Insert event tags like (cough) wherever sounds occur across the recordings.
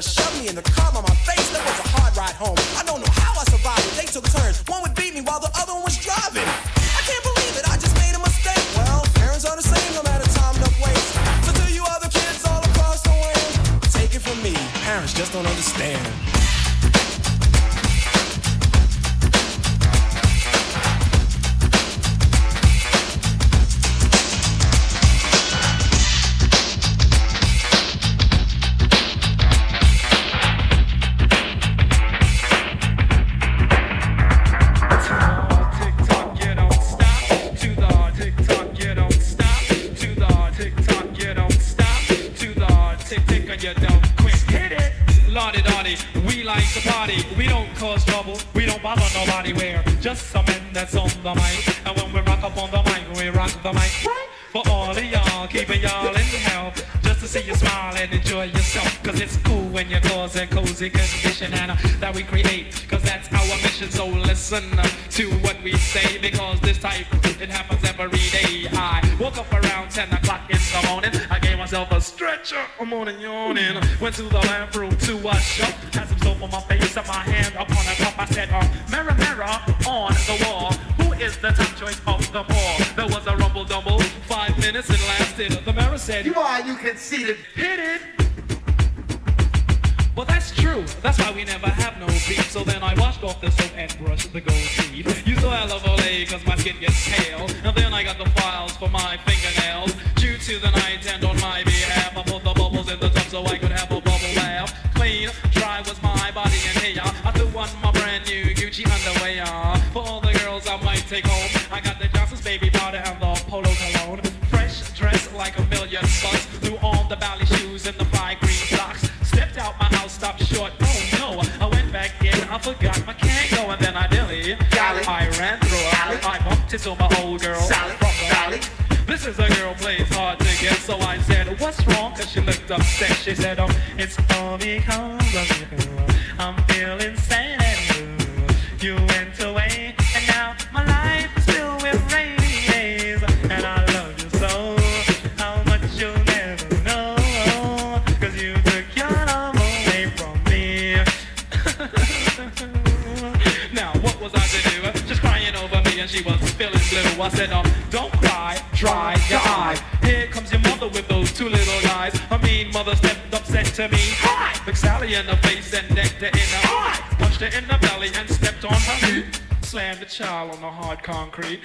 just shove me in the car. I'm on and yawning. Went to the lab room to wash up. Upset, up sex. She said, um, it's all because of you. in the face and necked her in the heart. Punched her in the belly and stepped on her knee. Slammed the child on the hard concrete.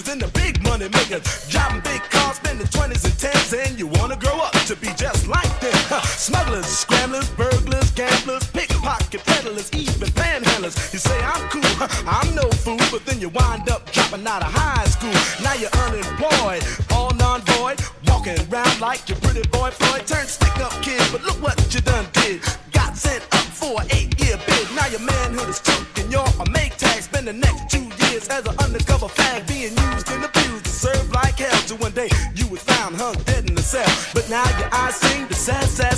bitches and the big money makers. Driving big cars, spending 20s and 10s, and you wanna grow up to be just like them. Huh. Smugglers, scramblers, burglars, gamblers, pickpocket peddlers, even panhandlers. You say I'm cool, huh. I'm no fool, but then you wind up dropping out of high school. Now you're unemployed, all non-void, walking around like your pretty boy Floyd turns.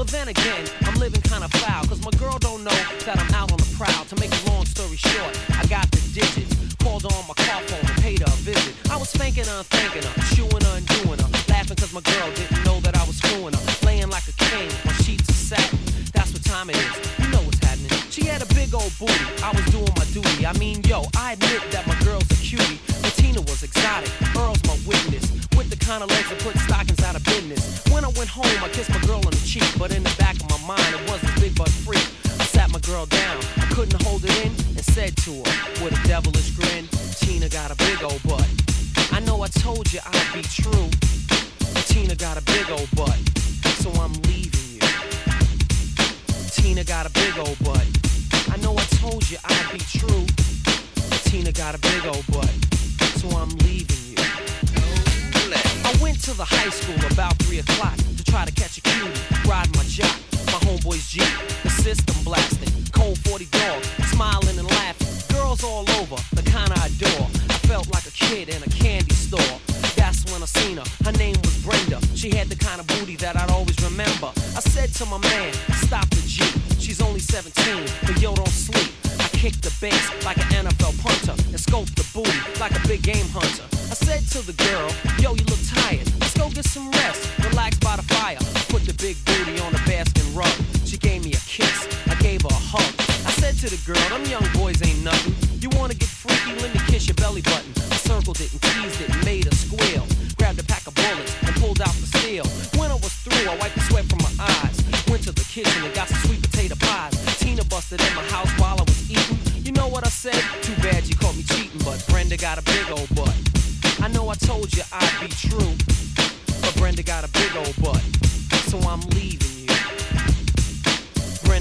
But then again, I'm living kinda foul, cause my girl don't know that I'm out on the prowl. To make a long story short, I got the digits. Called on my car phone and paid her a visit. I was spanking her thanking her, chewing her and doing her. Laughing cause my girl didn't know that I was screwing her. Laying like a king on sheets of satin. That's what time it is. You know what's happening. She had a big old booty. I was doing my duty. I mean, yo, I admit that my girl's a cutie. But Tina was exotic. Earl's my witness. With the kind of legs that put stockings out of business. When I went home, I kissed my girl cheek. But in the back of my mind, it was this big butt freak. I sat my girl down. I couldn't hold it in and said to her with a devilish grin,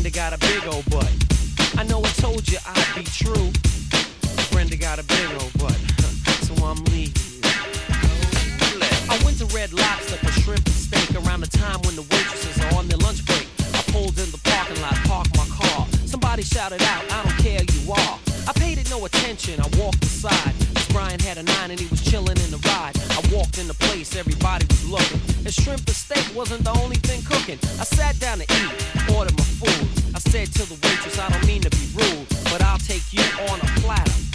Brenda got a big old butt. I know I told you I'd be true. Brenda got a big old butt. So I'm leaving. I went to Red Lobster for shrimp and steak around the time when the waitresses are on their lunch break. I pulled in the parking lot, parked my car. Somebody shouted out, I don't care who you are. I paid it no attention, I walked aside. Brian had a nine and he was chilling in the ride. I walked in the place, everybody was looking. And shrimp and steak wasn't the only thing cooking. I sat down to eat, ordered my food. I said to the waitress, I don't mean to be rude, but I'll take you on a platter.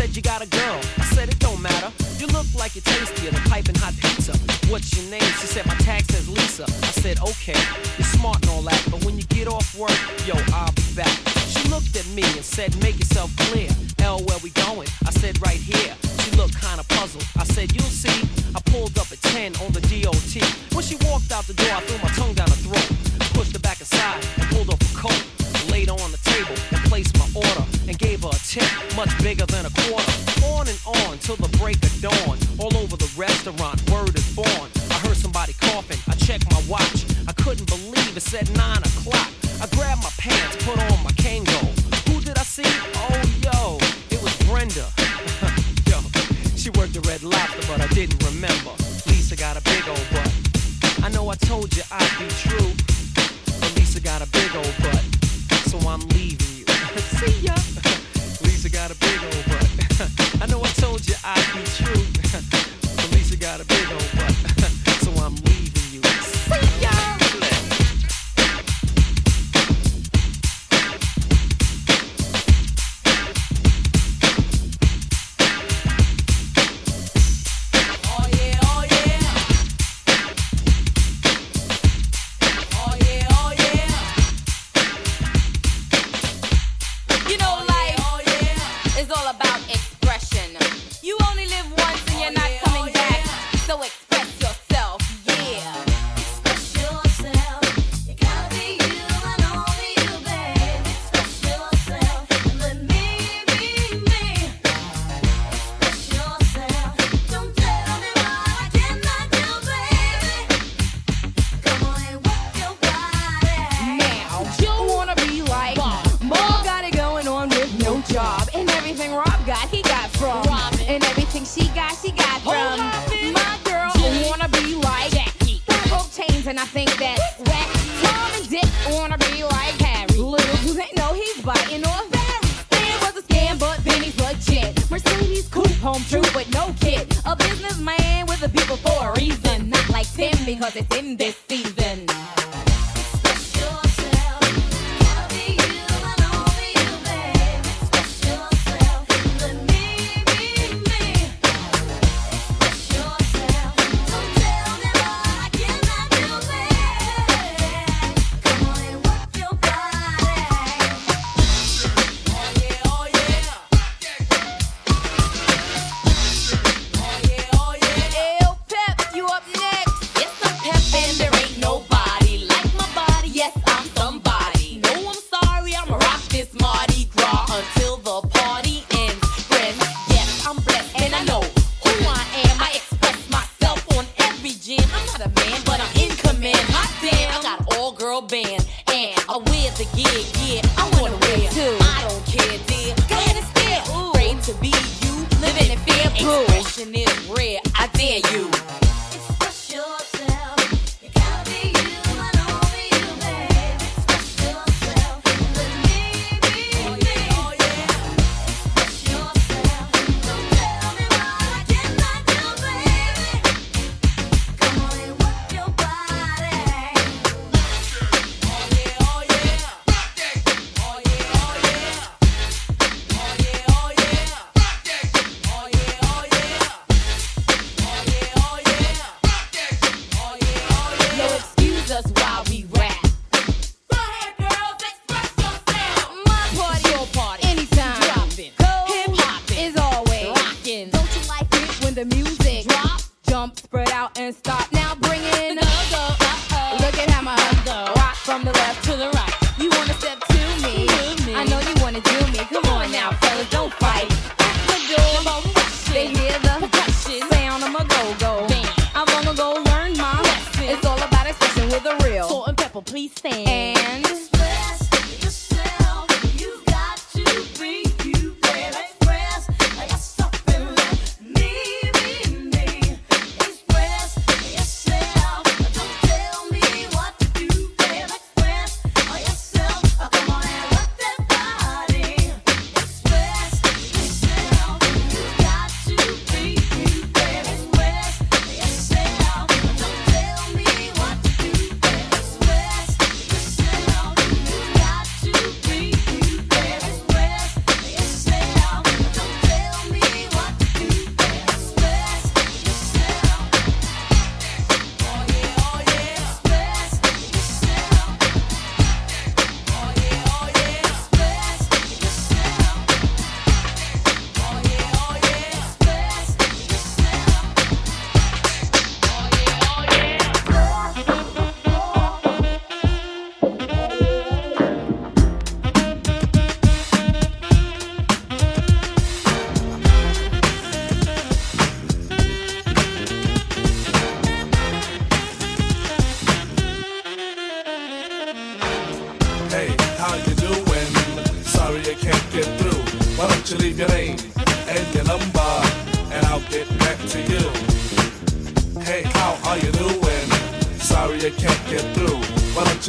Said you got a girl. I said it don't matter. You look like you're tastier than piping hot pizza. What's your name? She said my tag says Lisa. I said okay, you're smart and all that, but when you get off work, yo, I'll be back. She looked at me and said, make yourself clear. Hell, where we going? I said right here. She looked kinda puzzled. I said you'll see. I pulled up at 10 on the DOT. When she walked out the door, I threw my tongue down her throat, pushed her back aside, and pulled off a coat laid on the table and placed my order and gave her a tip much bigger than a quarter. On and on till the break of dawn. All over the restaurant, word is born. I heard somebody coughing. I checked my watch. I couldn't believe it said nine o'clock. I grabbed my pants, put on my Kangol. Who did I see? Oh yo, it was Brenda. (laughs) yo, she worked the Red Lobster, but I didn't remember. Lisa got a big old butt. I know I told you I'd be true, but Lisa got a big you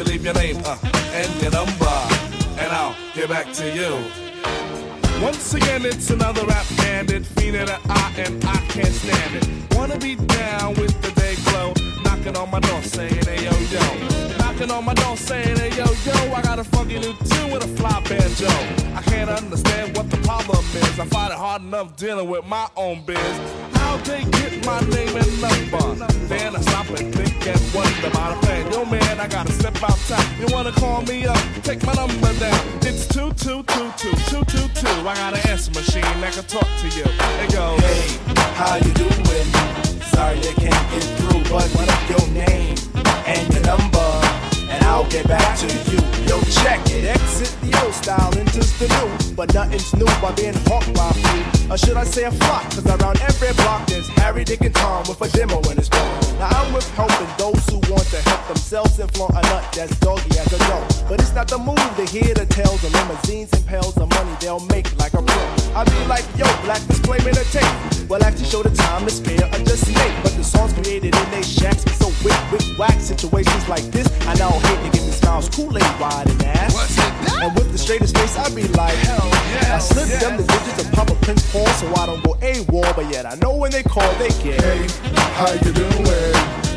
leave your name uh, and your number, and I'll get back to you. Once again, it's another rap bandit, feeding an eye, and I can't stand it. Wanna be down with the day glow, knocking on my door saying, hey yo yo. Knocking on my door saying, hey yo yo, I got a funky new tune with a fly banjo. I can't understand what the problem is. I find it hard enough dealing with my own biz. How they get my name and number? Then I stop and think and wonder about man, Step outside. You wanna call me up? Take my number down. It's two two two two two two two. I got an answer machine that can talk to you. It goes. Hey, how you doing? Sorry I can't get through, but what up your name and your number, and I'll get back to you. Yo, check it. Exit the old style, enters the new, but nothing's new by being hawked by a. Or should I say a flock? Cause around every block there's Harry, Dick, and Tom with a demo in his phone. Now I'm with helping those who want to help themselves and flaunt a nut that's doggy as a dog. But it's not the move to hear the tales of limousines and pails of money they'll make like a pro. I be like, yo, black display me the tape. Well, actually show the time to spare or just make. But the songs created in they shacks be so wick, wick, whack. Situations like this, I now hate to give me smiles, Kool-Aid wide and ass. What's? And with the straightest face, I be like, hell yeah. I slip them the digits and pop a Prince Paul so I don't go AWOL. But yet I know when they call, they get. Hey, how you doing?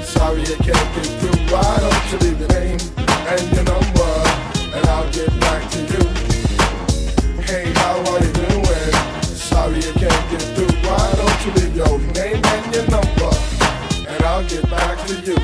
Sorry I can't get through. Why don't you leave your name and your number, and I'll get back to you. Hey, how are you doing? Sorry I can't get through. Why don't you leave your name and your number, and I'll get back to you.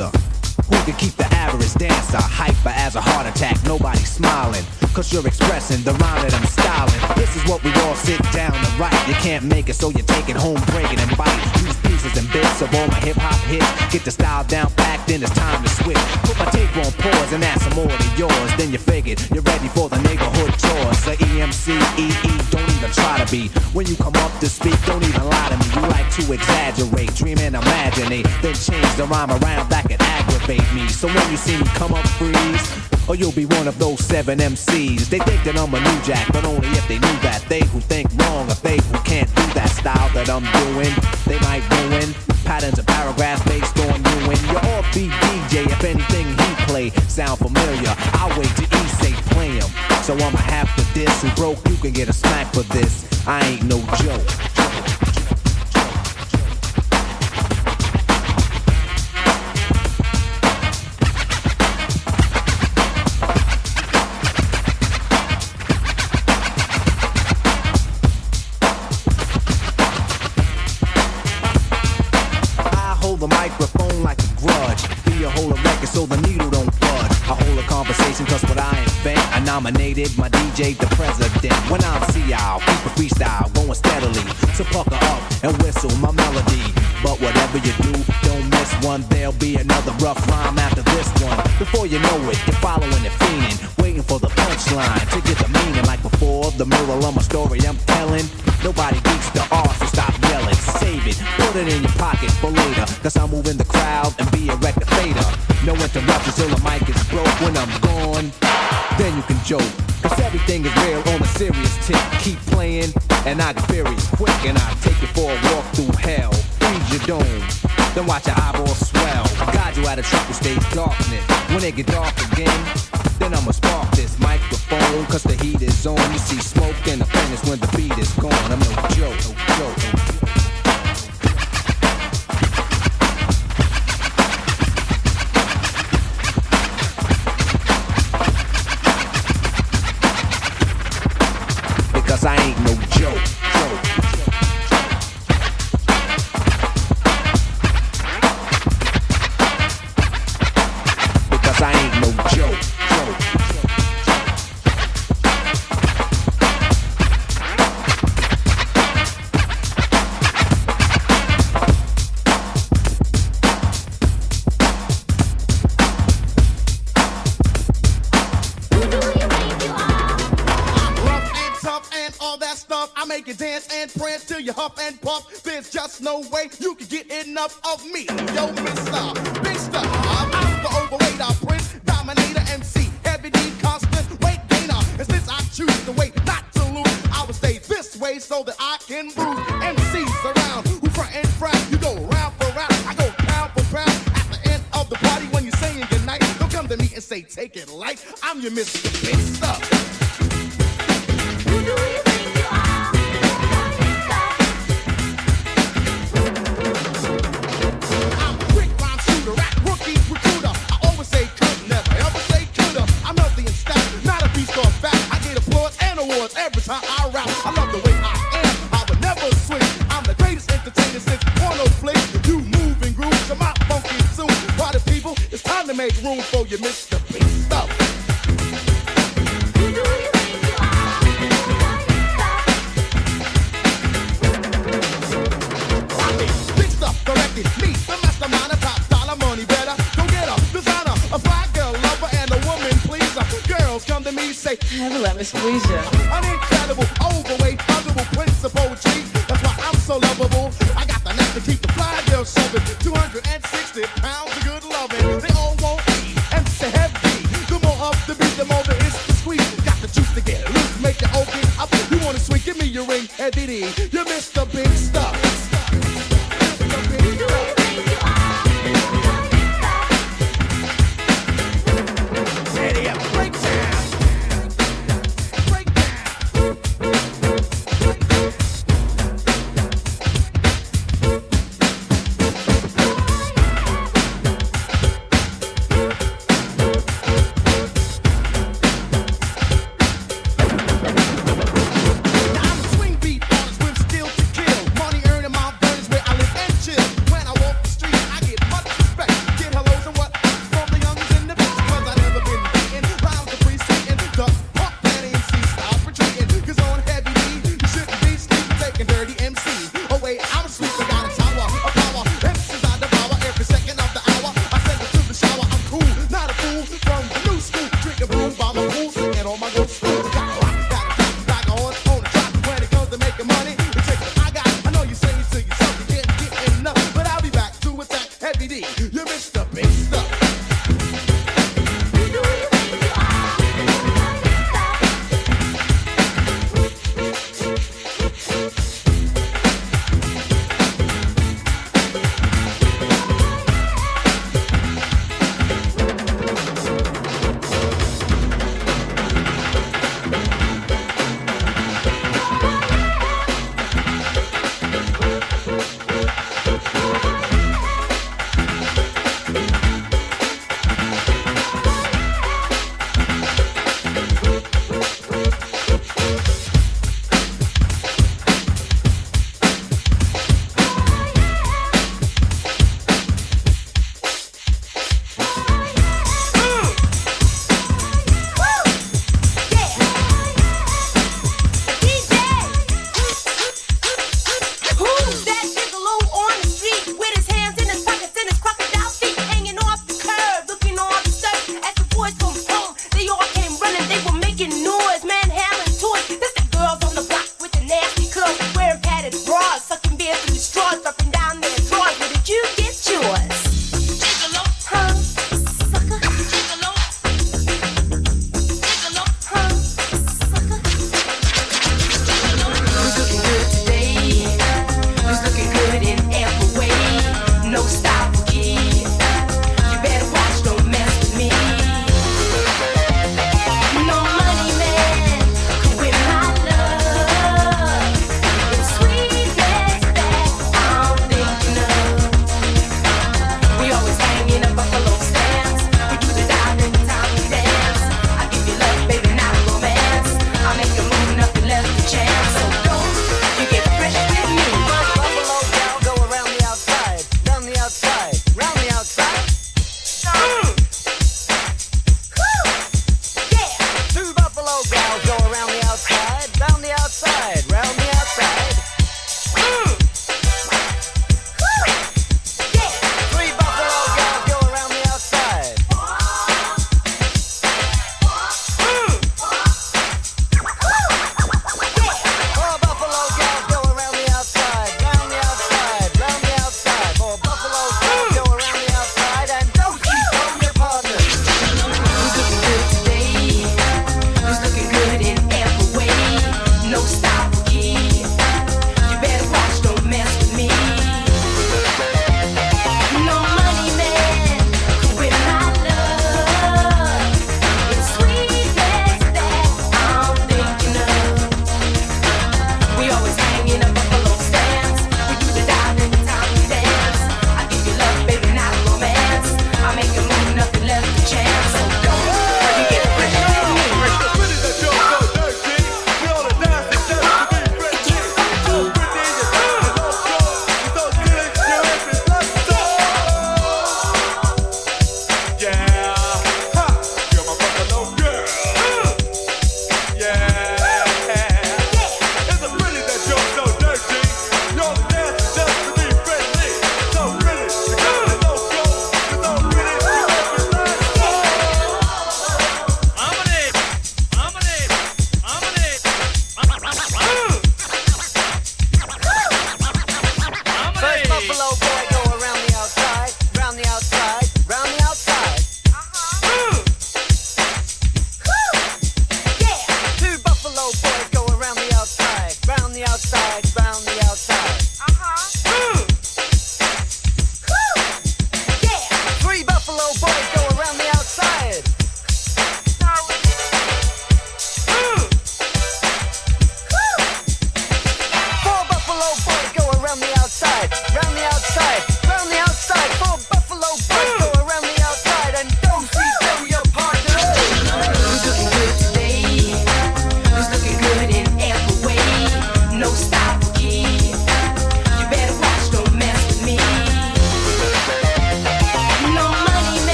Cancer. Who can keep the average dancer hyper as a heart attack? Nobody smiling, cause you're expressing the rhyme that I'm styling. This is what we all sit down and write. You can't make it, so you take it home, break it and bite. Pieces and bits of all my hip hop hits. Get the style down packed, then it's time to switch. Put my tape on pause and add some more to yours. Then you figured you're ready for the neighborhood chores. The EMC, EE, don't even try to be. When you come up to speak, don't even lie to me. You like to exaggerate, dream and imaginate. Then change the rhyme around that can aggravate me. So when you see me come up freeze, or you'll be one of those seven MCs. They think that I'm a new jack, but only if they knew that. They who think wrong, or they who can't do that style that I'm doing, they might ruin patterns of paragraphs based on you and your offbeat DJ. If anything he play sound familiar, I'll wait till he say play him. So I'ma have to diss who broke. You can get a smack for this. I ain't no joke. The president. When I'm CL, keep a freestyle going steadily. So pucker up and whistle my melody. But whatever you do, don't miss one. There'll be another rough rhyme after this one. Before you know it, you're following the fiending, waiting for the punchline to get the meaning. Like before, the moral of my story I'm telling. Nobody beats the R, so stop yelling. Save it, put it in your pocket for later. Cause I'm moving the crowd and be a fader. No interruptions till the mic is broke. When I'm gone, then you can joke. And puff. There's just no way you can get enough of me. Yo, Mr.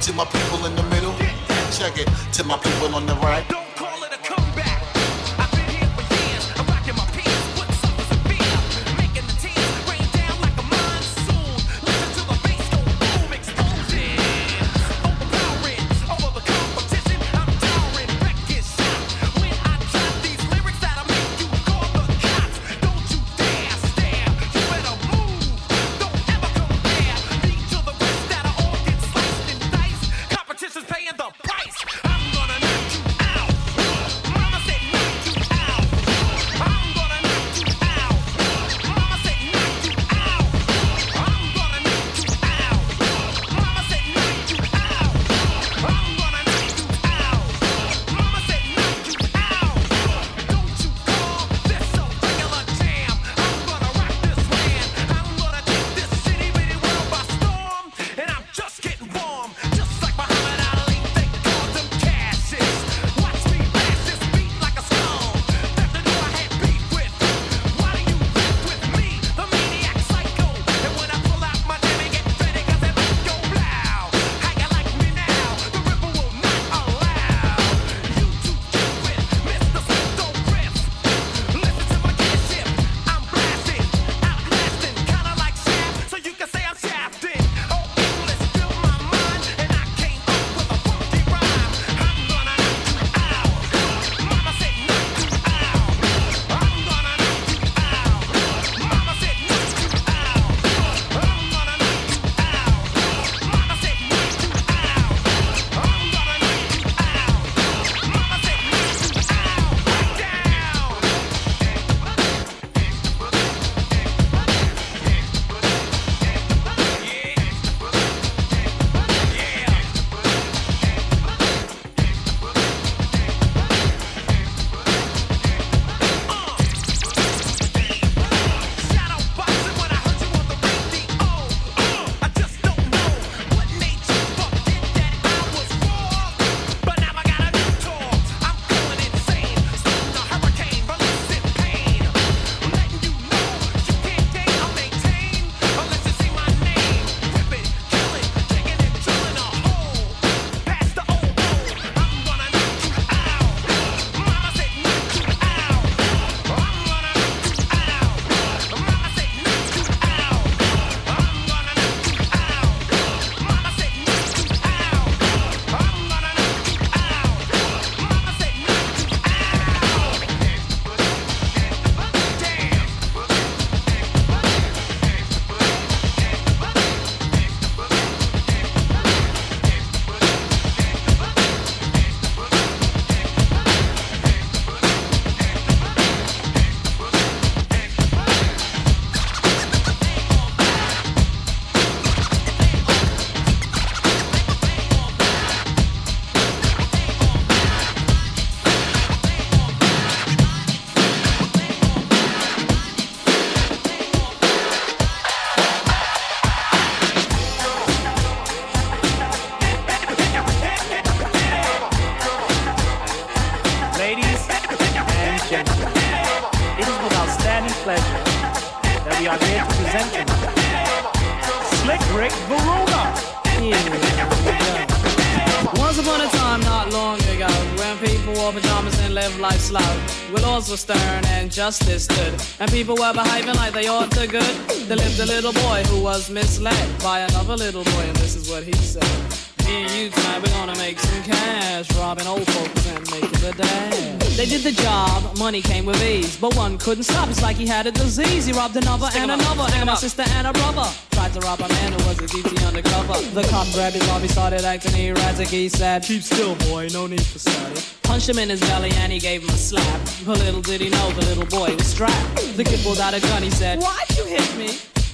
to my people in the middle. Check it to my people on the right. Justice stood, and people were behaving like they ought to good. There lived a little boy who was misled by another little boy, and this is what he said. Me and you tonight, we're gonna make some cash, robbing old folks and making the dash. They did the job, money came with ease, but one couldn't stop. It's like he had a disease. He robbed another Stick and up, another, and a sister and a brother. Tried to rob a man who was a DT undercover. The cop grabbed his arm, he started acting erratic. He said, Keep still, boy, no need for static. Punched him in his belly and he gave him a slap. But little did he know the little boy was strapped. The kid pulled out a gun, he said, Why'd you hit me?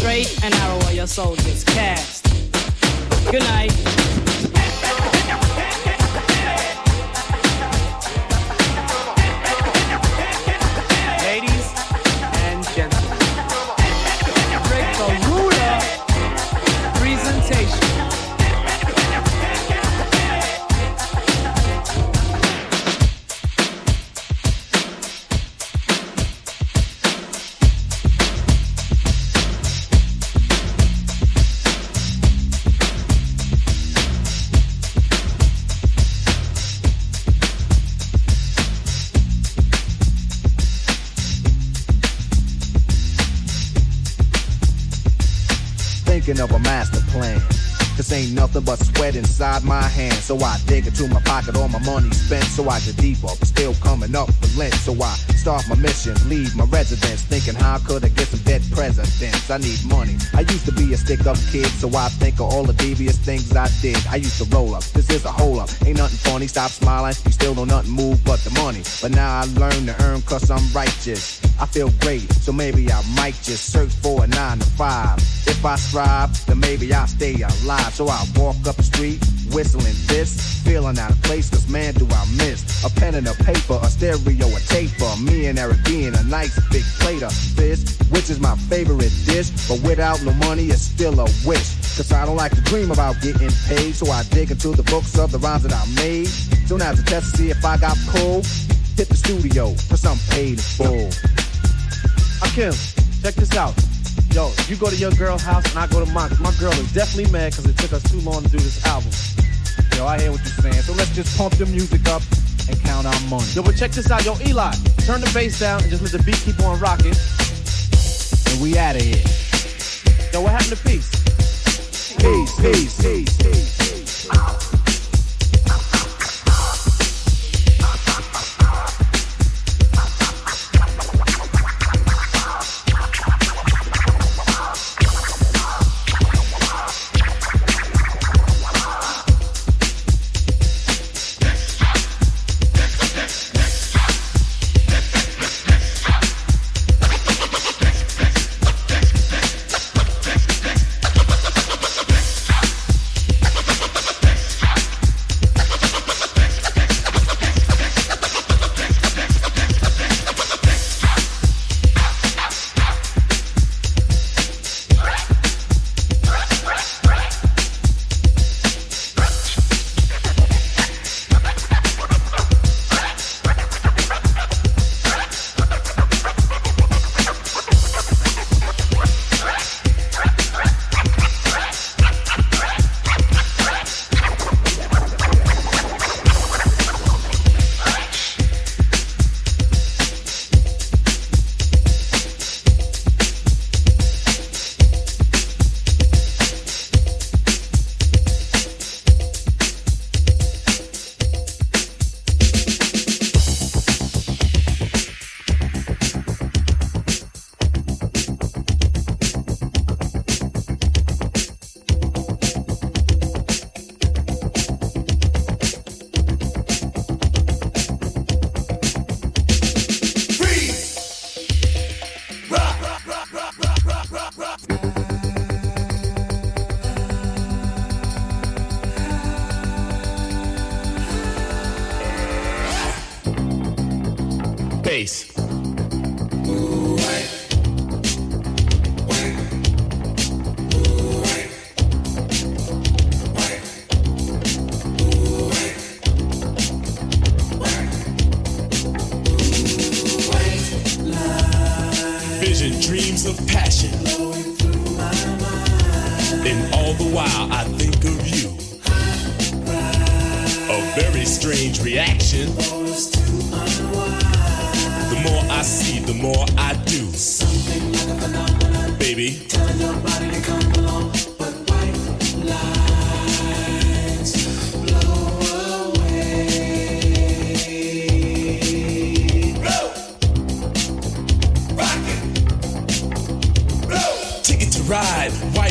Straight and narrow where your soul gets cast. Good night. So I dig into my pocket, all my money spent. So I get deeper, but still coming up for lint. So I start my mission, leave my residence. Thinking how could I get some dead presidents? I need money. I used to be a stick up kid, so I think of all the devious things I did. I used to roll up, this is a hole up. Ain't nothing funny, stop smiling. You still don't nothing move but the money. But now I learn to earn cause I'm righteous. I feel great, so maybe I might just search for a nine to five. If I strive, then maybe I'll stay alive. So I walk up the street, whistling this, feeling out of place, cause man do I miss a pen and a paper, a stereo, a taper. Me and Eric B. and a nice big plate of fish, which is my favorite dish. But without no money, it's still a wish. Cause I don't like to dream about getting paid, so I dig into the books of the rhymes that I made. So now to test to see if I got pulled, hit the studio, cause I'm paid full. Rakim, check this out. Yo, you go to your girl's house and I go to mine. 'cause my girl is definitely mad because it took us too long to do this album. Yo, I hear what you're saying, so let's just pump the music up and count our money. Yo, but check this out. Yo, Eli, turn the bass down and just let the beat keep on rocking. And we out of here. Yo, what happened to peace? Peace, peace, peace, peace. bass. Dreams of passion. And all the while I think of you. A very strange reaction. The more I see, the more I do. Baby.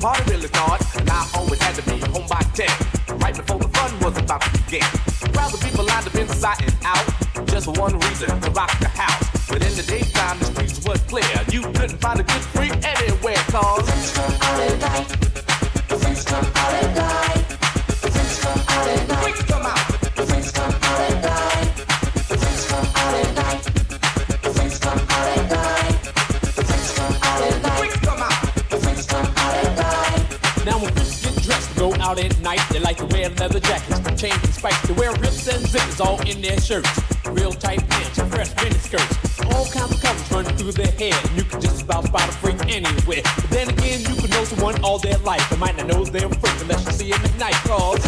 party really started, and I always had to be home by 10, right before the fun was about to begin. Crowds of people lined up inside and out, just for one reason, to rock the house. But in the daytime, the streets was clear. You couldn't find a good freak anywhere, cause... The streets come out at night, the streets come out at night. leather jackets, chains and spikes. They wear rips and zippers all in their shirts. Real tight pants and fresh mini skirts. All kinds of colors running through their head. And you can just about spot a freak anywhere. But then again, you can know someone all their life. They might not know them freak unless you see them at night. Cause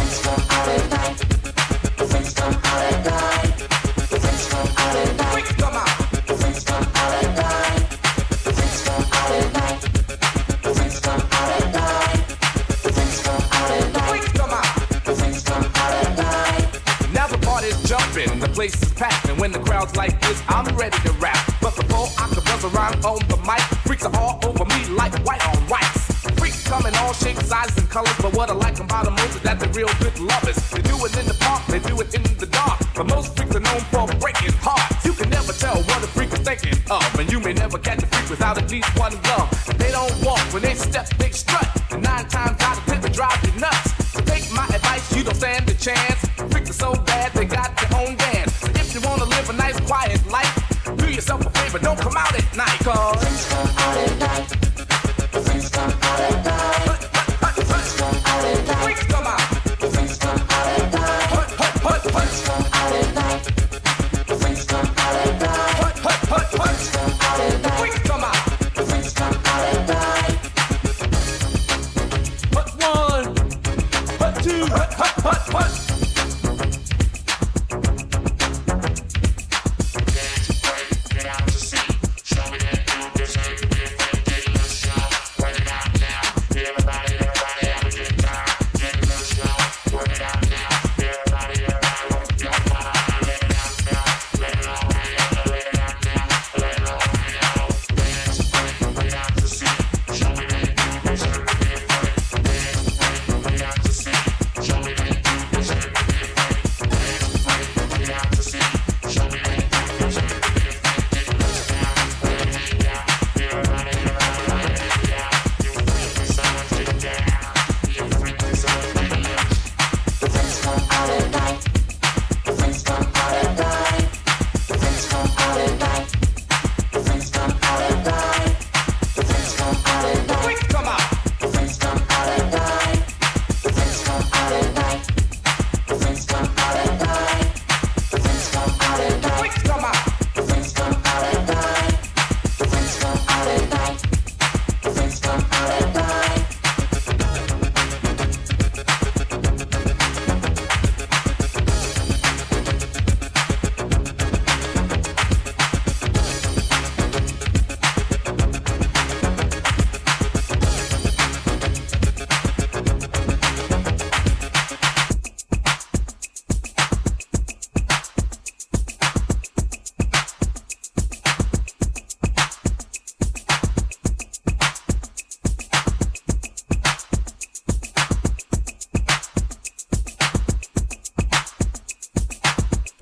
like this, I'm ready to rap. But before I can buzz around on the mic,